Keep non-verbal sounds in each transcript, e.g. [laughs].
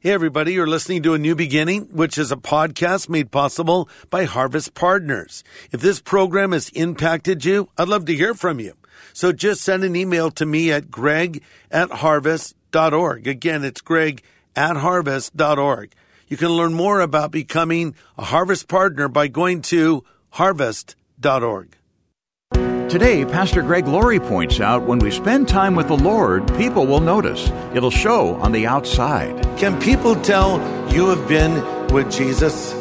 Hey, everybody, you're listening to A New Beginning, which is a podcast made possible by Harvest Partners. If this program has impacted you, I'd love to hear from you. So just send an email to me at greg at harvest.org. Again, it's greg at harvest.org. You can learn more about becoming a Harvest Partner by going to harvest.org. Today, Pastor Greg Laurie points out when we spend time with the Lord, people will notice. It'll show on the outside. Can people tell you have been with Jesus?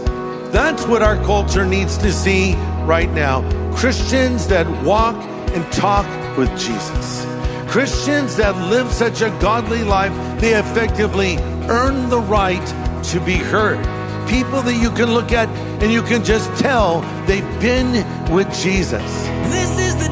That's what our culture needs to see right now. Christians that walk and talk with Jesus. Christians that live such a godly life, they effectively earn the right to be heard. People that you can look at and you can just tell they've been with Jesus. This is the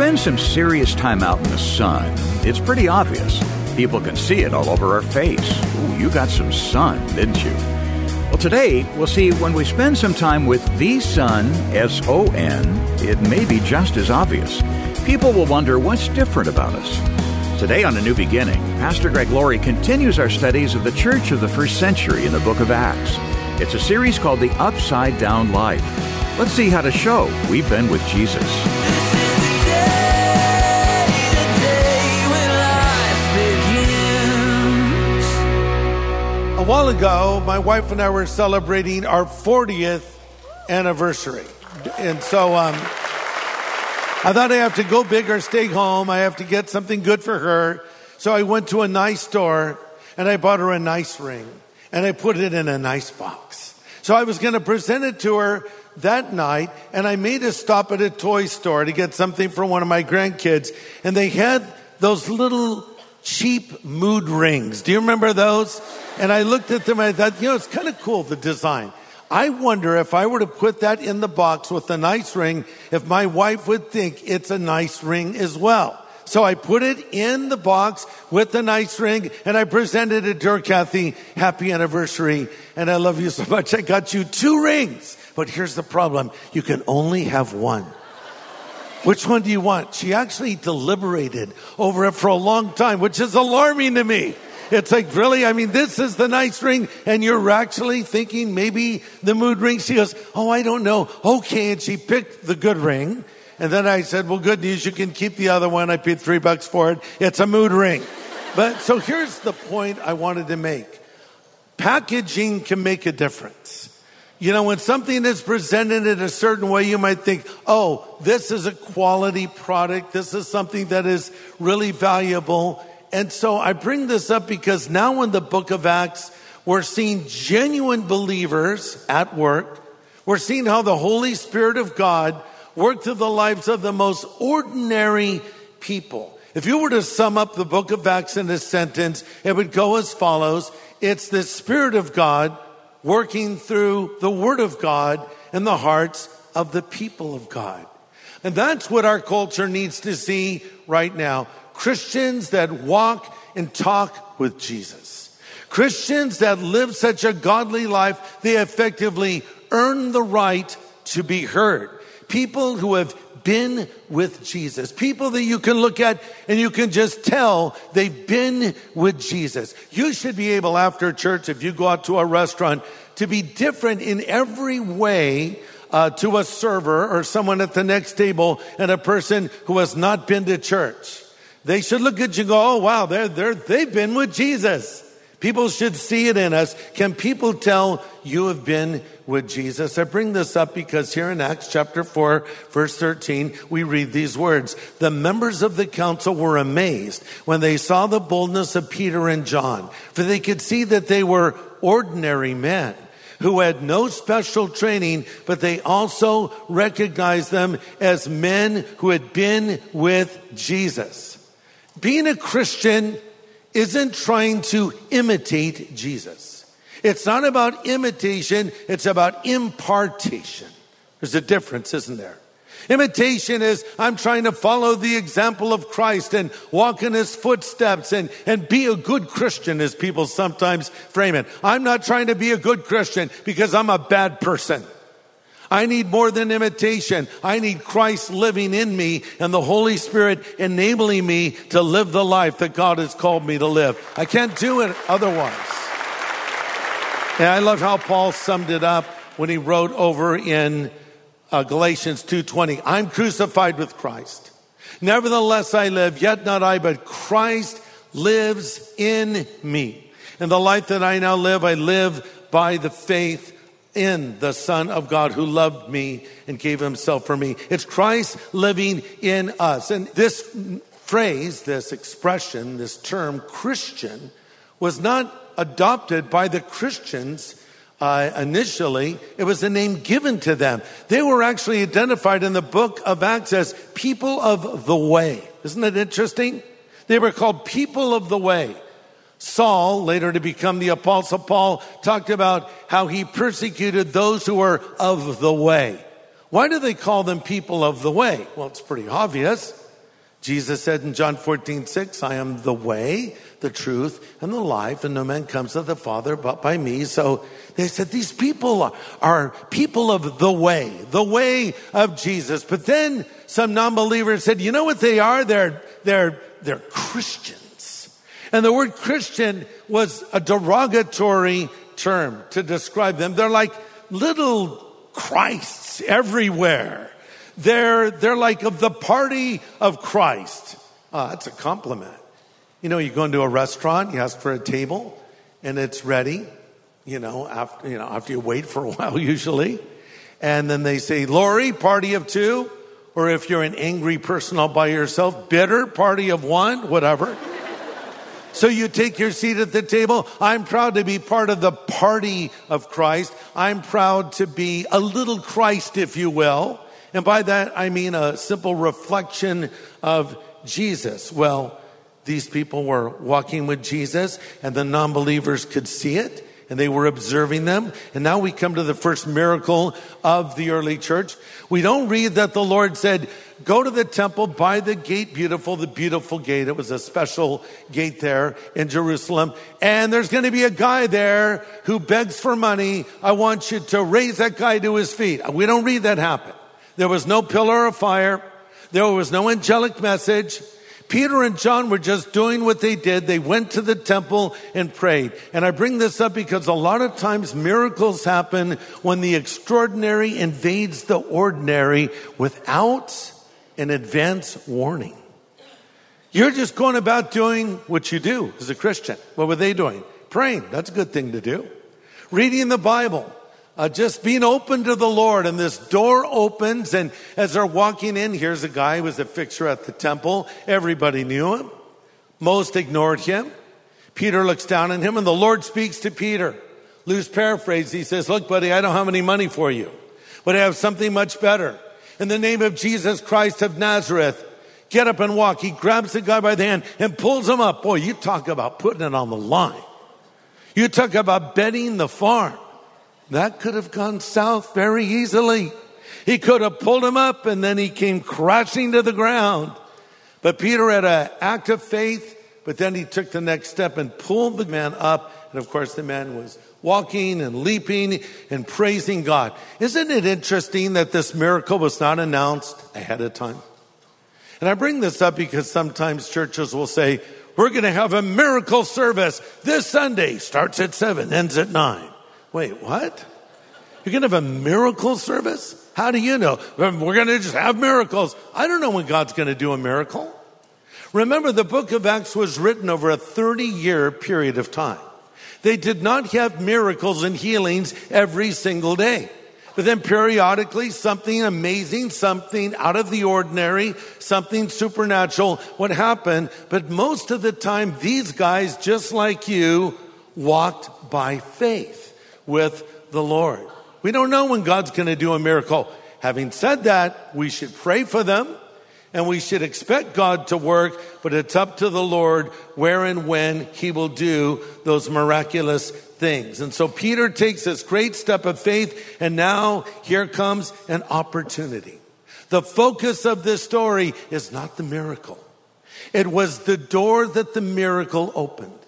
spend some serious time out in the sun, it's pretty obvious. People can see it all over our face. Ooh, you got some sun, didn't you? Well, today we'll see when we spend some time with the sun, S O N, it may be just as obvious. People will wonder what's different about us. Today on A New Beginning, Pastor Greg Laurie continues our studies of the church of the first century in the book of Acts. It's a series called The Upside Down Life. Let's see how to show we've been with Jesus. While ago, my wife and I were celebrating our 40th anniversary. And so um, I thought I have to go big or stay home. I have to get something good for her. So I went to a nice store and I bought her a nice ring and I put it in a nice box. So I was going to present it to her that night and I made a stop at a toy store to get something for one of my grandkids and they had those little cheap mood rings. Do you remember those? And I looked at them and I thought, you know, it's kind of cool, the design. I wonder if I were to put that in the box with a nice ring, if my wife would think it's a nice ring as well. So I put it in the box with the nice ring and I presented it to her, Kathy. Happy anniversary. And I love you so [laughs] much. I got you two rings. But here's the problem. You can only have one. Which one do you want? She actually deliberated over it for a long time, which is alarming to me. It's like, really? I mean, this is the nice ring, and you're actually thinking maybe the mood ring. She goes, Oh, I don't know. Okay. And she picked the good ring. And then I said, Well, good news. You can keep the other one. I paid three bucks for it. It's a mood ring. But so here's the point I wanted to make packaging can make a difference. You know, when something is presented in a certain way, you might think, oh, this is a quality product. This is something that is really valuable. And so I bring this up because now in the book of Acts, we're seeing genuine believers at work. We're seeing how the Holy Spirit of God worked through the lives of the most ordinary people. If you were to sum up the book of Acts in a sentence, it would go as follows. It's the Spirit of God working through the Word of God in the hearts of the people of God. And that's what our culture needs to see right now. Christians that walk and talk with Jesus. Christians that live such a godly life, they effectively earn the right to be heard. People who have been with Jesus. People that you can look at and you can just tell they've been with Jesus. You should be able after church, if you go out to a restaurant, to be different in every way uh, to a server or someone at the next table and a person who has not been to church. They should look at you and go, oh wow, they're, they're, they've been with Jesus. People should see it in us. Can people tell you have been with Jesus? I bring this up because here in Acts chapter 4, verse 13, we read these words. The members of the council were amazed when they saw the boldness of Peter and John, for they could see that they were ordinary men who had no special training, but they also recognized them as men who had been with Jesus. Being a Christian isn't trying to imitate Jesus. It's not about imitation, it's about impartation. There's a difference, isn't there? Imitation is I'm trying to follow the example of Christ and walk in his footsteps and, and be a good Christian as people sometimes frame it. I'm not trying to be a good Christian because I'm a bad person. I need more than imitation. I need Christ living in me and the Holy Spirit enabling me to live the life that God has called me to live. I can't do it otherwise. And I love how Paul summed it up when he wrote over in uh, Galatians 2:20, I'm crucified with Christ. Nevertheless I live, yet not I, but Christ lives in me. And the life that I now live, I live by the faith in the Son of God who loved me and gave himself for me. It's Christ living in us. And this phrase, this expression, this term, Christian, was not adopted by the Christians uh, initially. It was a name given to them. They were actually identified in the book of Acts as people of the way. Isn't that interesting? They were called people of the way. Saul, later to become the apostle Paul, talked about how he persecuted those who were of the way. Why do they call them people of the way? Well, it's pretty obvious. Jesus said in John 14, 6, I am the way, the truth, and the life, and no man comes to the Father but by me. So they said these people are, people of the way, the way of Jesus. But then some non-believers said, you know what they are? They're, they're, they're Christians. And the word Christian was a derogatory term to describe them. They're like little Christs everywhere. They're, they're like of the party of Christ. Ah, that's a compliment. You know, you go into a restaurant, you ask for a table, and it's ready, you know, after, you know, after you wait for a [laughs] while usually. And then they say, Laurie, party of two. Or if you're an angry person all by yourself, bitter, party of one, whatever. So you take your seat at the table. I'm proud to be part of the party of Christ. I'm proud to be a little Christ, if you will. And by that, I mean a simple reflection of Jesus. Well, these people were walking with Jesus and the non-believers could see it and they were observing them. And now we come to the first miracle of the early church. We don't read that the Lord said, go to the temple by the gate beautiful, the beautiful gate. It was a special gate there in Jerusalem. And there's going to be a guy there who begs for money. I want you to raise that guy to his feet. We don't read that happen. There was no pillar of fire. There was no angelic message. Peter and John were just doing what they did. They went to the temple and prayed. And I bring this up because a lot of times miracles happen when the extraordinary invades the ordinary without an advance warning. You're just going about doing what you do as a Christian. What were they doing? Praying. That's a good thing to do. Reading the Bible uh, just being open to the Lord. And this door opens, and as they're walking in, here's a guy who was a fixture at the temple. Everybody knew him. Most ignored him. Peter looks down on him, and the Lord speaks to Peter. Loose paraphrase, he says, Look, buddy, I don't have any money for you, but I have something much better. In the name of Jesus Christ of Nazareth, get up and walk. He grabs the guy by the hand and pulls him up. Boy, you talk about putting it on the line. You talk about betting the farm. That could have gone south very easily. He could have pulled him up and then he came crashing to the ground. But Peter had an act of faith, but then he took the next step and pulled the man up. And of course, the man was walking and leaping and praising God. Isn't it interesting that this miracle was not announced ahead of time? And I bring this up because sometimes churches will say, we're going to have a miracle service this Sunday, starts at seven, ends at nine. Wait, what? You're going to have a miracle service? How do you know? We're going to just have miracles. I don't know when God's going to do a miracle. Remember, the book of Acts was written over a 30 year period of time. They did not have miracles and healings every single day. But then periodically, something amazing, something out of the ordinary, something supernatural would happen. But most of the time, these guys, just like you, walked by faith with the Lord. We don't know when God's going to do a miracle. Having said that, we should pray for them and we should expect God to work, but it's up to the Lord where and when he will do those miraculous things. And so Peter takes this great step of faith and now here comes an opportunity. The focus of this story is not the miracle. It was the door that the miracle opened.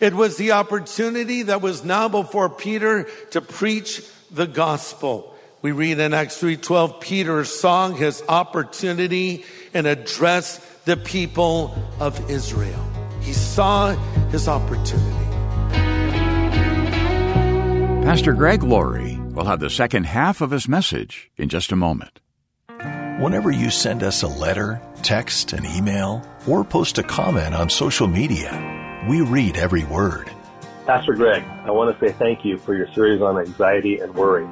It was the opportunity that was now before Peter to preach the gospel. We read in Acts 3:12 Peter saw his opportunity and addressed the people of Israel. He saw his opportunity. Pastor Greg Laurie will have the second half of his message in just a moment. Whenever you send us a letter, text, an email, or post a comment on social media, we read every word. Pastor Greg, I want to say thank you for your series on anxiety and worry.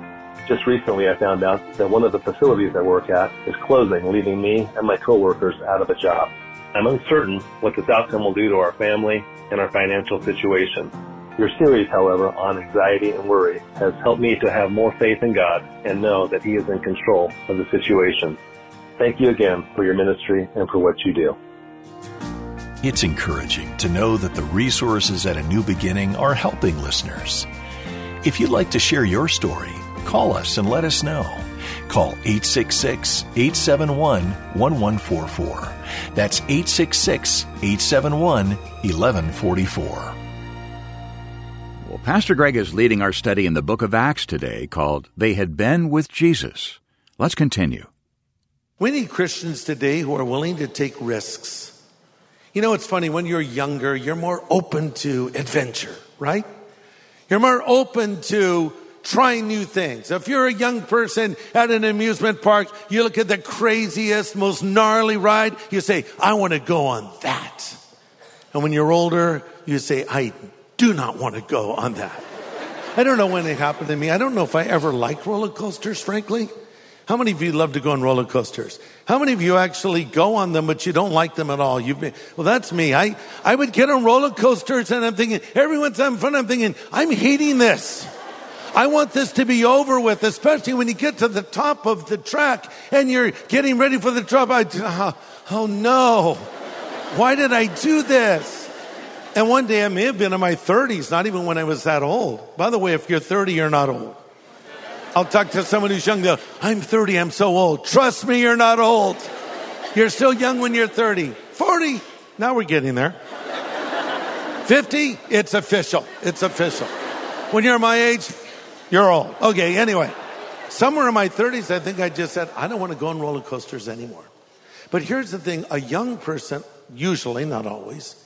Just recently, I found out that one of the facilities I work at is closing, leaving me and my coworkers out of a job. I'm uncertain what this outcome will do to our family and our financial situation. Your series, however, on anxiety and worry has helped me to have more faith in God and know that He is in control of the situation. Thank you again for your ministry and for what you do. It's encouraging to know that the resources at A New Beginning are helping listeners. If you'd like to share your story, call us and let us know. Call 866 871 1144. That's 866 871 1144. Well, Pastor Greg is leading our study in the book of Acts today called They Had Been with Jesus. Let's continue. We need Christians today who are willing to take risks. You know, it's funny, when you're younger, you're more open to adventure, right? You're more open to trying new things. If you're a young person at an amusement park, you look at the craziest, most gnarly ride, you say, I want to go on that. And when you're older, you say, I do not want to go on that. I don't know when it happened to me. I don't know if I ever liked roller coasters, frankly. How many of you love to go on roller coasters? How many of you actually go on them, but you don't like them at all? You've been, well, that's me. I, I would get on roller coasters and I'm thinking, everyone's having fun. I'm thinking, I'm hating this. I want this to be over with, especially when you get to the top of the track and you're getting ready for the drop. I, oh, oh no. Why did I do this? And one day I may have been in my 30s, not even when I was that old. By the way, if you're 30, you're not old. I'll talk to someone who's young. They'll, I'm 30. I'm so old. Trust me, you're not old. You're still young when you're 30. 40. Now we're getting there. 50. It's official. It's official. When you're my age, you're old. Okay. Anyway, somewhere in my 30s, I think I just said, I don't want to go on roller coasters anymore. But here's the thing. A young person, usually, not always,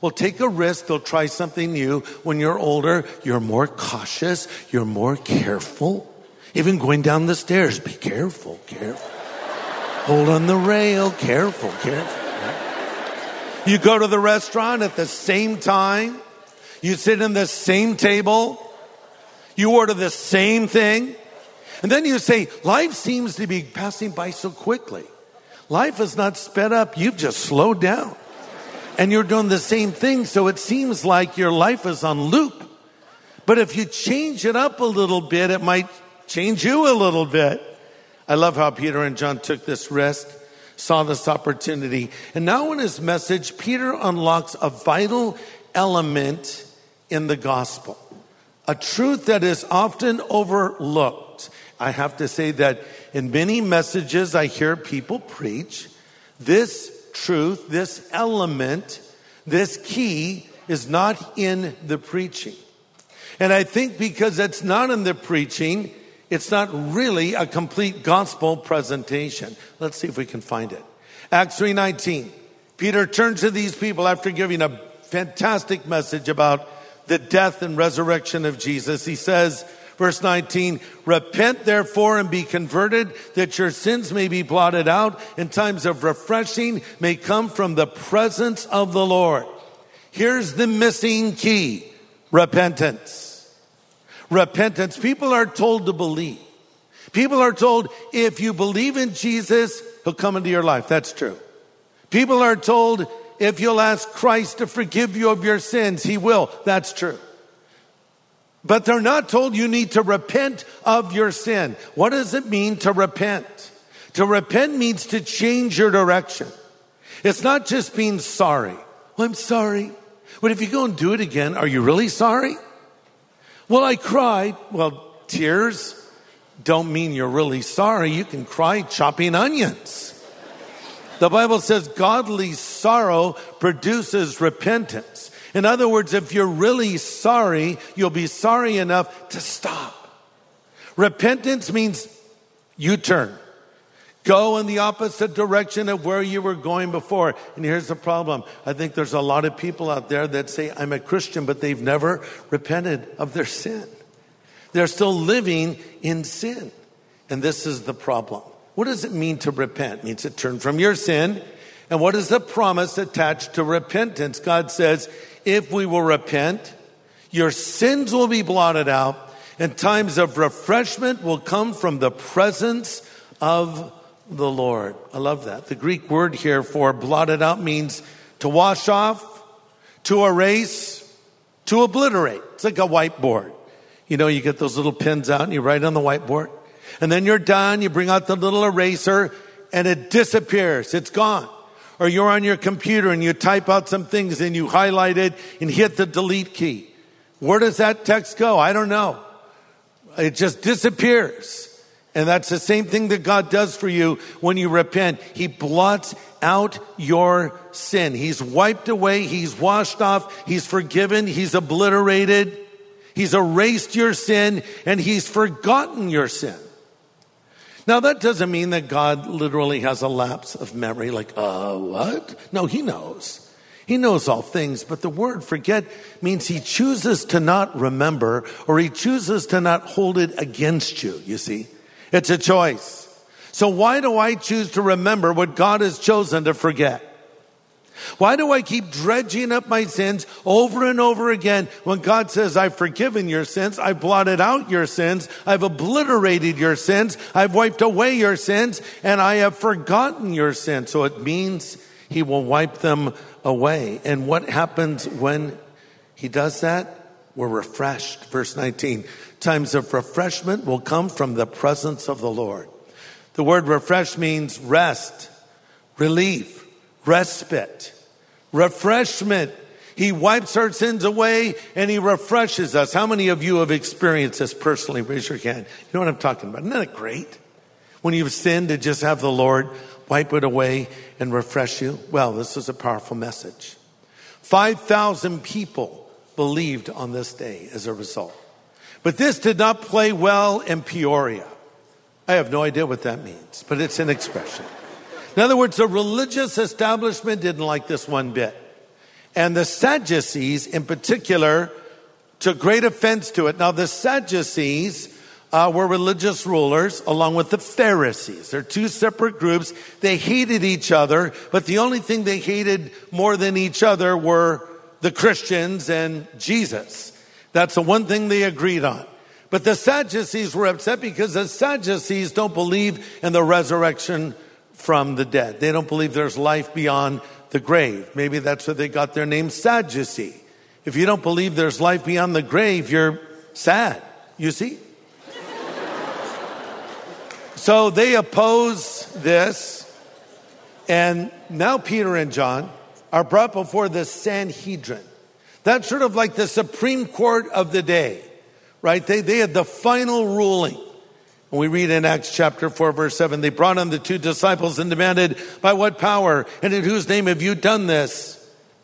will take a risk. They'll try something new. When you're older, you're more cautious. You're more careful. Even going down the stairs, be careful, careful. Hold on the rail, careful, careful. You go to the restaurant at the same time. You sit in the same table. You order the same thing. And then you say, life seems to be passing by so quickly. Life is not sped up. You've just slowed down. And you're doing the same thing. So it seems like your life is on loop. But if you change it up a little bit, it might change you a little bit. I love how Peter and John took this risk, saw this opportunity. And now in his message, Peter unlocks a vital element in the gospel, a truth that is often overlooked. I have to say that in many messages I hear people preach, this truth, this element, this key is not in the preaching. And I think because it's not in the preaching, it's not really a complete gospel presentation. Let's see if we can find it. Acts 3:19. Peter turns to these people after giving a fantastic message about the death and resurrection of Jesus. He says, verse 19, repent therefore and be converted that your sins may be blotted out and times of refreshing may come from the presence of the Lord. Here's the missing key. Repentance repentance. People are told to believe. People are told if you believe in Jesus, he'll come into your life. That's true. People are told if you'll ask Christ to forgive you of your sins, he will. That's true. But they're not told you need to repent of your sin. What does it mean to repent? To repent means to change your direction. It's not just being sorry. Well, I'm sorry. But if you go and do it again, are you really sorry? Well, I cried. Well, tears. don't mean you're really sorry. You can cry chopping onions. The Bible says godly sorrow produces repentance. In other words, if you're really sorry, you'll be sorry enough to stop. Repentance means you turn. Go in the opposite direction of where you were going before. And here's the problem. I think there's a lot of people out there that say, I'm a Christian, but they've never repented of their sin. They're still living in sin. And this is the problem. What does it mean to repent? It means to turn from your sin. And what is the promise attached to repentance? God says, if we will repent, your sins will be blotted out and times of refreshment will come from the presence of the Lord. I love that. The Greek word here for blotted out means to wash off, to erase, to obliterate. It's like a whiteboard. You know, you get those little pins out and you write on the whiteboard. And then you're done. You bring out the little eraser and it disappears. It's gone. Or you're on your computer and you type out some things and you highlight it and hit the delete key. Where does that text go? I don't know. It just disappears. And that's the same thing that God does for you when you repent. He blots out your sin. He's wiped away. He's washed off. He's forgiven. He's obliterated. He's erased your sin and he's forgotten your sin. Now that doesn't mean that God literally has a lapse of memory like, uh, what? No, he knows. He knows all things, but the word forget means he chooses to not remember or he chooses to not hold it against you, you see. It's a choice. So why do I choose to remember what God has chosen to forget? Why do I keep dredging up my sins over and over again when God says, I've forgiven your sins, I've blotted out your sins, I've obliterated your sins, I've wiped away your sins, and I have forgotten your sins. So it means he will wipe them away. And what happens when he does that? We're refreshed. Verse 19. Times of refreshment will come from the presence of the Lord. The word refresh means rest, relief, respite, refreshment. He wipes our sins away and he refreshes us. How many of you have experienced this personally? Raise your hand. You know what I'm talking about. Isn't that great? When you've sinned to just have the Lord wipe it away and refresh you? Well, this is a powerful message. 5,000 people believed on this day as a result. But this did not play well in Peoria. I have no idea what that means, but it's an expression. In other words, the religious establishment didn't like this one bit. And the Sadducees in particular took great offense to it. Now, the Sadducees uh, were religious rulers along with the Pharisees. They're two separate groups. They hated each other, but the only thing they hated more than each other were the Christians and Jesus. That's the one thing they agreed on. But the Sadducees were upset because the Sadducees don't believe in the resurrection from the dead. They don't believe there's life beyond the grave. Maybe that's where they got their name Sadducee. If you don't believe there's life beyond the grave, you're sad. You see? [laughs] So they oppose this. And now Peter and John are brought before the Sanhedrin. That's sort of like the Supreme Court of the day, right? They, they had the final ruling. And we read in Acts chapter 4 verse 7, they brought on the two disciples and demanded, by what power and in whose name have you done this?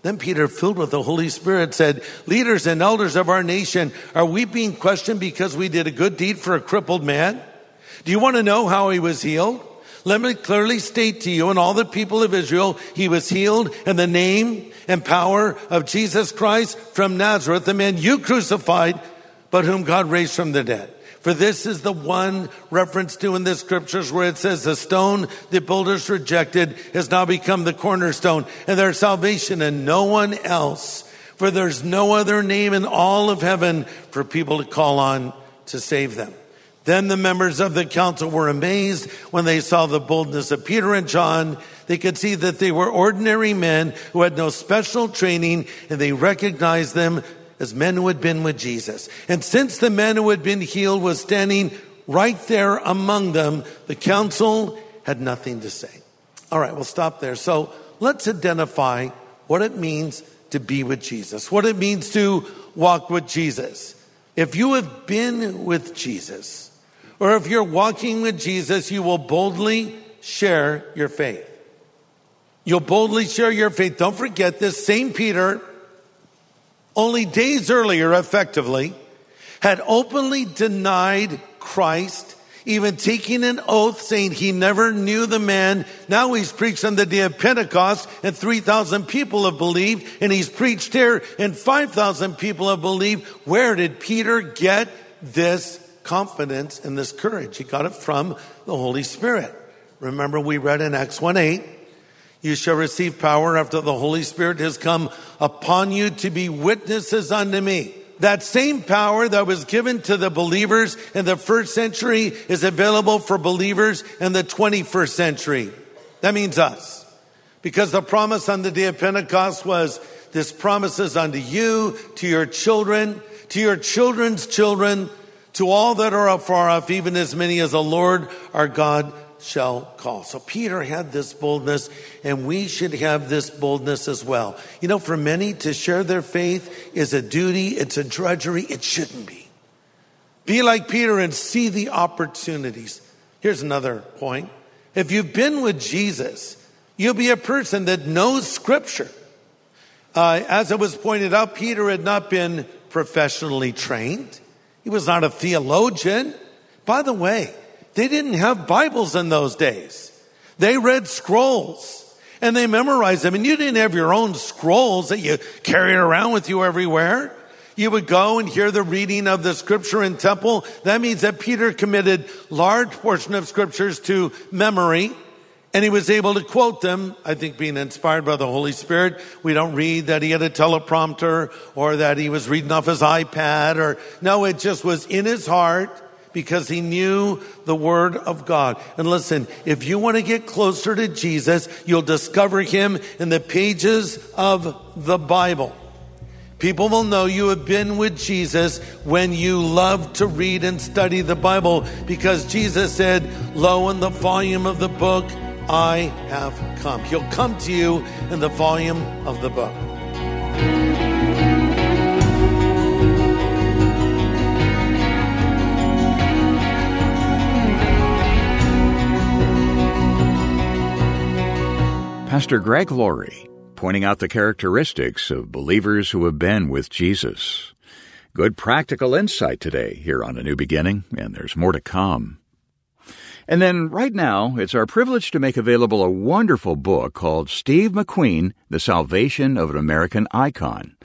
Then Peter, filled with the Holy Spirit, said, leaders and elders of our nation, are we being questioned because we did a good deed for a crippled man? Do you want to know how he was healed? Let me clearly state to you and all the people of Israel, he was healed in the name and power of Jesus Christ from Nazareth, the man you crucified, but whom God raised from the dead. For this is the one reference to in the scriptures where it says the stone the builders rejected has now become the cornerstone and their salvation and no one else. For there's no other name in all of heaven for people to call on to save them. Then the members of the council were amazed when they saw the boldness of Peter and John. They could see that they were ordinary men who had no special training and they recognized them as men who had been with Jesus. And since the man who had been healed was standing right there among them, the council had nothing to say. All right, we'll stop there. So let's identify what it means to be with Jesus, what it means to walk with Jesus. If you have been with Jesus, or if you're walking with Jesus, you will boldly share your faith. You'll boldly share your faith. Don't forget this same Peter, only days earlier, effectively, had openly denied Christ, even taking an oath saying he never knew the man. Now he's preached on the day of Pentecost and 3,000 people have believed and he's preached here and 5,000 people have believed. Where did Peter get this confidence and this courage? He got it from the Holy Spirit. Remember we read in Acts 1 8, you shall receive power after the Holy Spirit has come upon you to be witnesses unto me. That same power that was given to the believers in the first century is available for believers in the 21st century. That means us. Because the promise on the day of Pentecost was this promises unto you, to your children, to your children's children, to all that are afar off, even as many as the Lord our God shall call. So Peter had this boldness and we should have this boldness as well. You know, for many to share their faith is a duty. It's a drudgery. It shouldn't be. Be like Peter and see the opportunities. Here's another point. If you've been with Jesus, you'll be a person that knows scripture. Uh, as it was pointed out, Peter had not been professionally trained. He was not a theologian. By the way, they didn't have Bibles in those days. They read scrolls and they memorized them. And you didn't have your own scrolls that you carried around with you everywhere. You would go and hear the reading of the scripture in temple. That means that Peter committed large portion of scriptures to memory and he was able to quote them, I think being inspired by the Holy Spirit. We don't read that he had a teleprompter or that he was reading off his iPad or no, it just was in his heart because he knew the word of God. And listen, if you want to get closer to Jesus, you'll discover him in the pages of the Bible. People will know you have been with Jesus when you love to read and study the Bible because Jesus said, Lo, in the volume of the book, I have come. He'll come to you in the volume of the book. Pastor Greg Laurie pointing out the characteristics of believers who have been with Jesus. Good practical insight today here on A New Beginning, and there's more to come. And then right now, it's our privilege to make available a wonderful book called Steve McQueen, The Salvation of an American Icon.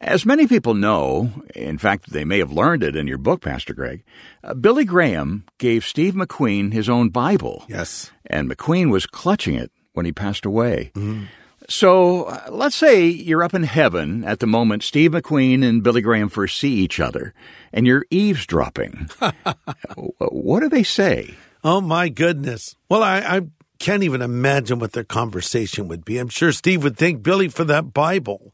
As many people know, in fact, they may have learned it in your book, Pastor Greg, uh, Billy Graham gave Steve McQueen his own Bible. Yes. And McQueen was clutching it when he passed away. So uh, let's say you're up in heaven at the moment Steve McQueen and Billy Graham first see each other, and you're eavesdropping. [laughs] what do they say? Oh my goodness. Well, I, I can't even imagine what their conversation would be. I'm sure Steve would thank Billy for that Bible.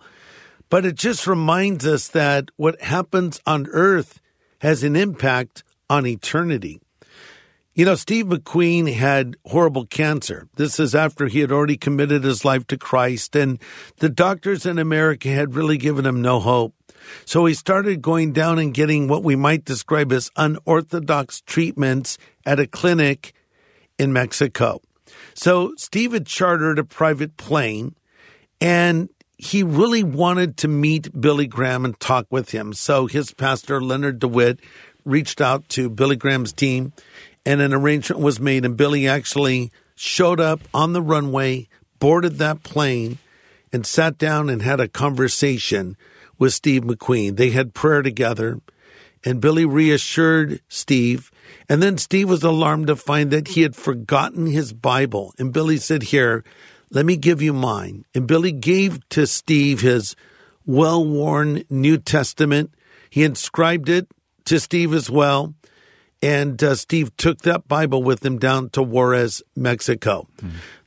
But it just reminds us that what happens on earth has an impact on eternity. You know, Steve McQueen had horrible cancer. This is after he had already committed his life to Christ, and the doctors in America had really given him no hope. So he started going down and getting what we might describe as unorthodox treatments at a clinic in Mexico. So Steve had chartered a private plane and he really wanted to meet Billy Graham and talk with him. So his pastor, Leonard DeWitt, reached out to Billy Graham's team and an arrangement was made. And Billy actually showed up on the runway, boarded that plane, and sat down and had a conversation with Steve McQueen. They had prayer together, and Billy reassured Steve. And then Steve was alarmed to find that he had forgotten his Bible. And Billy said, Here, let me give you mine. And Billy gave to Steve his well worn New Testament. He inscribed it to Steve as well. And uh, Steve took that Bible with him down to Juarez, Mexico.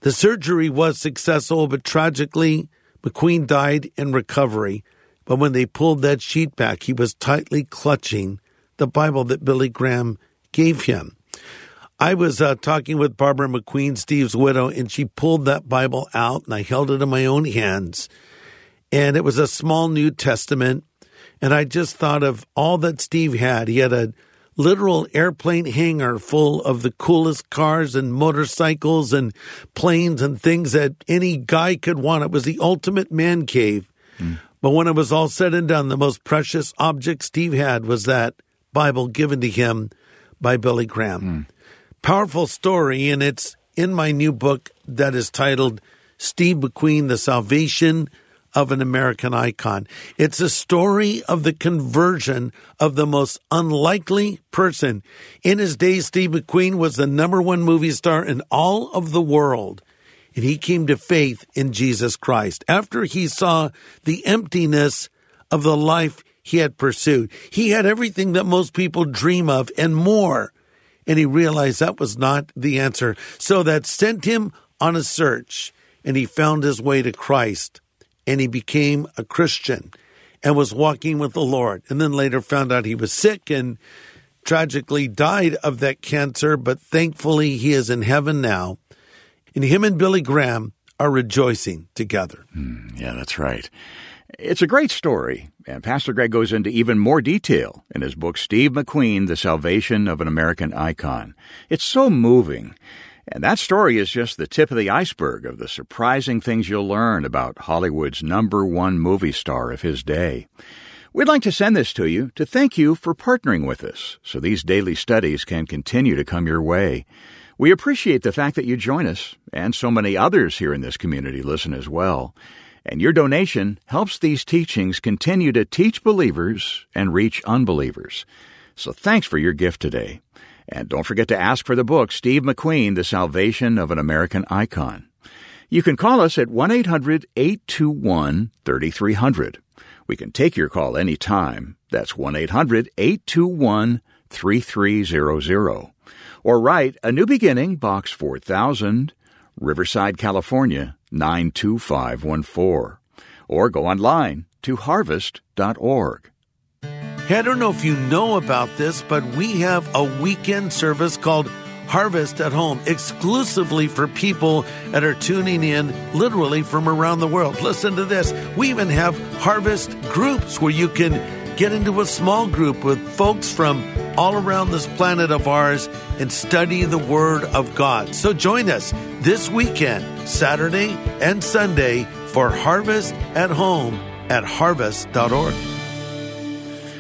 The surgery was successful, but tragically, McQueen died in recovery. But when they pulled that sheet back, he was tightly clutching the Bible that Billy Graham gave him. I was uh, talking with Barbara McQueen, Steve's widow, and she pulled that Bible out, and I held it in my own hands. And it was a small New Testament. And I just thought of all that Steve had. He had a literal airplane hangar full of the coolest cars and motorcycles and planes and things that any guy could want. It was the ultimate man cave. But when it was all said and done, the most precious object Steve had was that Bible given to him by Billy Graham. Hmm. Powerful story, and it's in my new book that is titled Steve McQueen, The Salvation of an American Icon. It's a story of the conversion of the most unlikely person. In his day, Steve McQueen was the number one movie star in all of the world and he came to faith in Jesus Christ after he saw the emptiness of the life he had pursued. He had everything that most people dream of and more. And he realized that was not the answer. So that sent him on a search and he found his way to Christ and he became a Christian and was walking with the Lord. And then later found out he was sick and tragically died of that cancer, but thankfully he is in heaven now and him and Billy Graham are rejoicing together. Hmm, yeah, that's right. It's a great story, and Pastor Greg goes into even more detail in his book, Steve McQueen The Salvation of an American Icon. It's so moving. And that story is just the tip of the iceberg of the surprising things you'll learn about Hollywood's number one movie star of his day. We'd like to send this to you to thank you for partnering with us so these daily studies can continue to come your way. We appreciate the fact that you join us, and so many others here in this community listen as well. And your donation helps these teachings continue to teach believers and reach unbelievers. So thanks for your gift today. And don't forget to ask for the book, Steve McQueen, The Salvation of an American Icon. You can call us at 1 800 821 3300. We can take your call anytime. That's 1 800 821 3300. Or write A New Beginning, Box 4000, Riverside, California 92514. Or go online to harvest.org. I don't know if you know about this, but we have a weekend service called Harvest at Home exclusively for people that are tuning in literally from around the world. Listen to this. We even have harvest groups where you can get into a small group with folks from all around this planet of ours and study the Word of God. So join us this weekend, Saturday and Sunday, for Harvest at Home at harvest.org.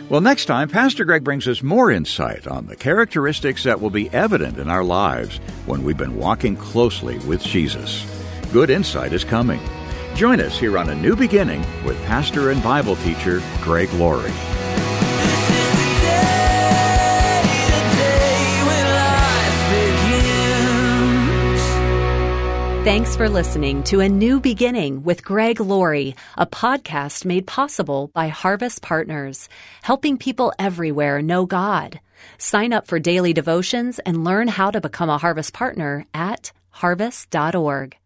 Well, next time, Pastor Greg brings us more insight on the characteristics that will be evident in our lives when we've been walking closely with Jesus. Good insight is coming. Join us here on A New Beginning with pastor and Bible teacher Greg Laurie. This is the day, the day when life begins. Thanks for listening to A New Beginning with Greg Laurie, a podcast made possible by Harvest Partners, helping people everywhere know God. Sign up for daily devotions and learn how to become a Harvest Partner at harvest.org.